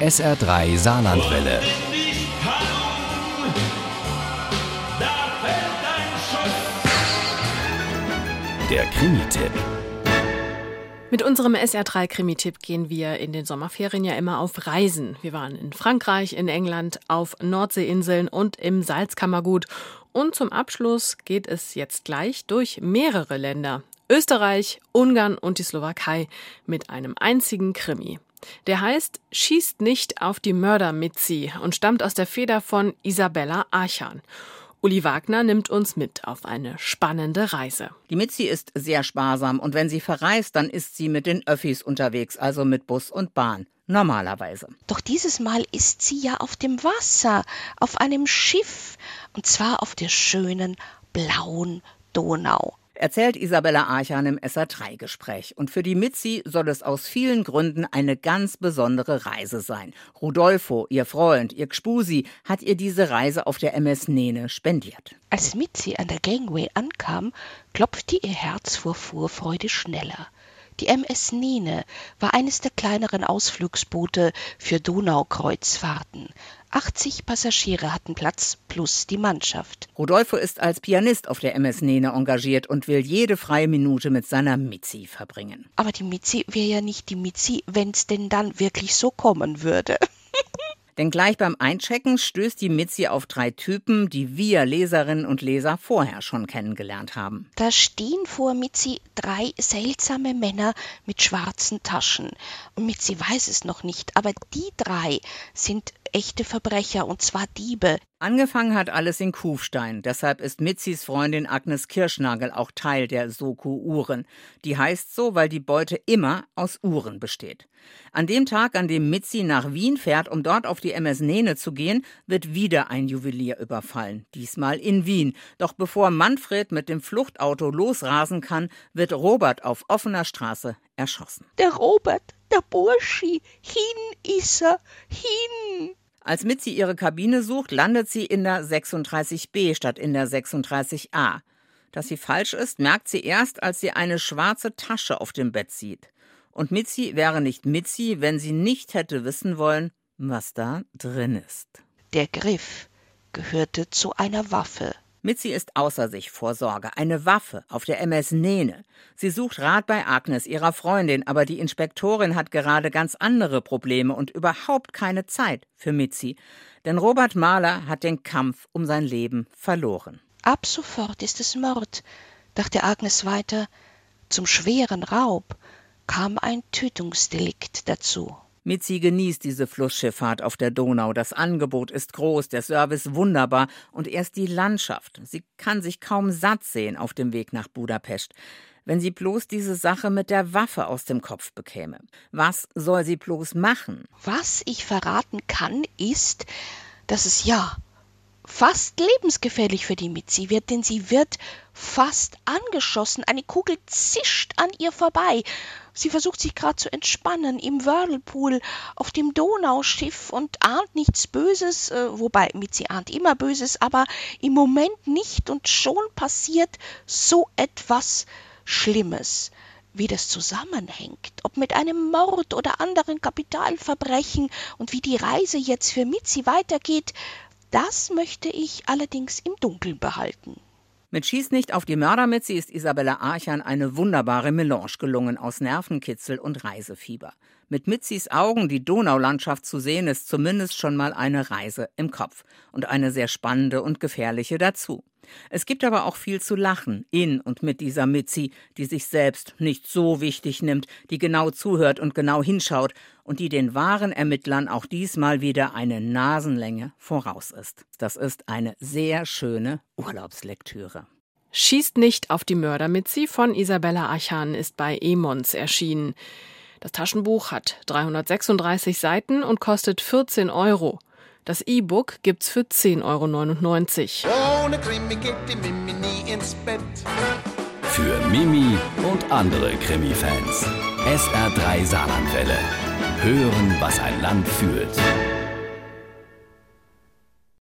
SR3 Saarlandwelle. Der Krimi-Tipp. Mit unserem SR3-Krimi-Tipp gehen wir in den Sommerferien ja immer auf Reisen. Wir waren in Frankreich, in England, auf Nordseeinseln und im Salzkammergut. Und zum Abschluss geht es jetzt gleich durch mehrere Länder. Österreich, Ungarn und die Slowakei mit einem einzigen Krimi. Der heißt Schießt nicht auf die Mörder mit sie und stammt aus der Feder von Isabella Archan. Uli Wagner nimmt uns mit auf eine spannende Reise. Die Mitzi ist sehr sparsam und wenn sie verreist, dann ist sie mit den Öffis unterwegs, also mit Bus und Bahn. Normalerweise. Doch dieses Mal ist sie ja auf dem Wasser, auf einem Schiff, und zwar auf der schönen blauen Donau erzählt Isabella Archan im SA3-Gespräch. Und für die Mitzi soll es aus vielen Gründen eine ganz besondere Reise sein. Rudolfo, ihr Freund, ihr Gspusi, hat ihr diese Reise auf der MS Nene spendiert. Als Mitzi an der Gangway ankam, klopfte ihr Herz vor Vorfreude schneller. Die MS Nene war eines der kleineren Ausflugsboote für Donaukreuzfahrten. 80 Passagiere hatten Platz plus die Mannschaft. Rodolfo ist als Pianist auf der MS Nene engagiert und will jede freie Minute mit seiner Mitzi verbringen. Aber die Mitzi wäre ja nicht die Mitzi, wenn's denn dann wirklich so kommen würde. Denn gleich beim Einchecken stößt die Mitzi auf drei Typen, die wir Leserinnen und Leser vorher schon kennengelernt haben. Da stehen vor Mitzi drei seltsame Männer mit schwarzen Taschen. Und Mitzi weiß es noch nicht, aber die drei sind echte Verbrecher und zwar Diebe. Angefangen hat alles in Kufstein. Deshalb ist Mitzis Freundin Agnes Kirschnagel auch Teil der Soko Uhren. Die heißt so, weil die Beute immer aus Uhren besteht. An dem Tag, an dem Mitzi nach Wien fährt, um dort auf die MS Nene zu gehen, wird wieder ein Juwelier überfallen. Diesmal in Wien. Doch bevor Manfred mit dem Fluchtauto losrasen kann, wird Robert auf offener Straße erschossen. Der Robert, der Burschi, hin ist er, hin! Als Mitzi ihre Kabine sucht, landet sie in der 36b statt in der 36a. Dass sie falsch ist, merkt sie erst, als sie eine schwarze Tasche auf dem Bett sieht. Und Mitzi wäre nicht Mitzi, wenn sie nicht hätte wissen wollen, was da drin ist. Der Griff gehörte zu einer Waffe. Mitzi ist außer sich vor Sorge. Eine Waffe auf der MS Nene. Sie sucht Rat bei Agnes, ihrer Freundin, aber die Inspektorin hat gerade ganz andere Probleme und überhaupt keine Zeit für Mitzi. Denn Robert Mahler hat den Kampf um sein Leben verloren. Ab sofort ist es Mord, dachte Agnes weiter. Zum schweren Raub kam ein Tötungsdelikt dazu. Mitzi genießt diese Flussschifffahrt auf der Donau. Das Angebot ist groß, der Service wunderbar und erst die Landschaft. Sie kann sich kaum satt sehen auf dem Weg nach Budapest. Wenn sie bloß diese Sache mit der Waffe aus dem Kopf bekäme. Was soll sie bloß machen? Was ich verraten kann, ist, dass es ja fast lebensgefährlich für die Mitzi wird, denn sie wird fast angeschossen. Eine Kugel zischt an ihr vorbei. Sie versucht sich gerade zu entspannen im Whirlpool auf dem Donauschiff und ahnt nichts Böses, äh, wobei Mitzi ahnt immer Böses, aber im Moment nicht und schon passiert so etwas Schlimmes. Wie das zusammenhängt, ob mit einem Mord oder anderen Kapitalverbrechen und wie die Reise jetzt für Mitzi weitergeht, das möchte ich allerdings im Dunkeln behalten. Mit Schieß nicht auf die Mörder sie ist Isabella Archan eine wunderbare Melange gelungen aus Nervenkitzel und Reisefieber. Mit Mitzis Augen die Donaulandschaft zu sehen, ist zumindest schon mal eine Reise im Kopf und eine sehr spannende und gefährliche dazu. Es gibt aber auch viel zu lachen in und mit dieser Mitzi, die sich selbst nicht so wichtig nimmt, die genau zuhört und genau hinschaut und die den wahren Ermittlern auch diesmal wieder eine Nasenlänge voraus ist. Das ist eine sehr schöne Urlaubslektüre. Schießt nicht auf die Mörder Mitzi von Isabella Achan ist bei Emons erschienen. Das Taschenbuch hat 336 Seiten und kostet 14 Euro. Das E-Book gibt's für 10,99 Euro. Ohne Krimi geht die Mimi nie ins Bett. Für Mimi und andere Krimi-Fans. SR3 Saarlandwelle. Hören, was ein Land fühlt.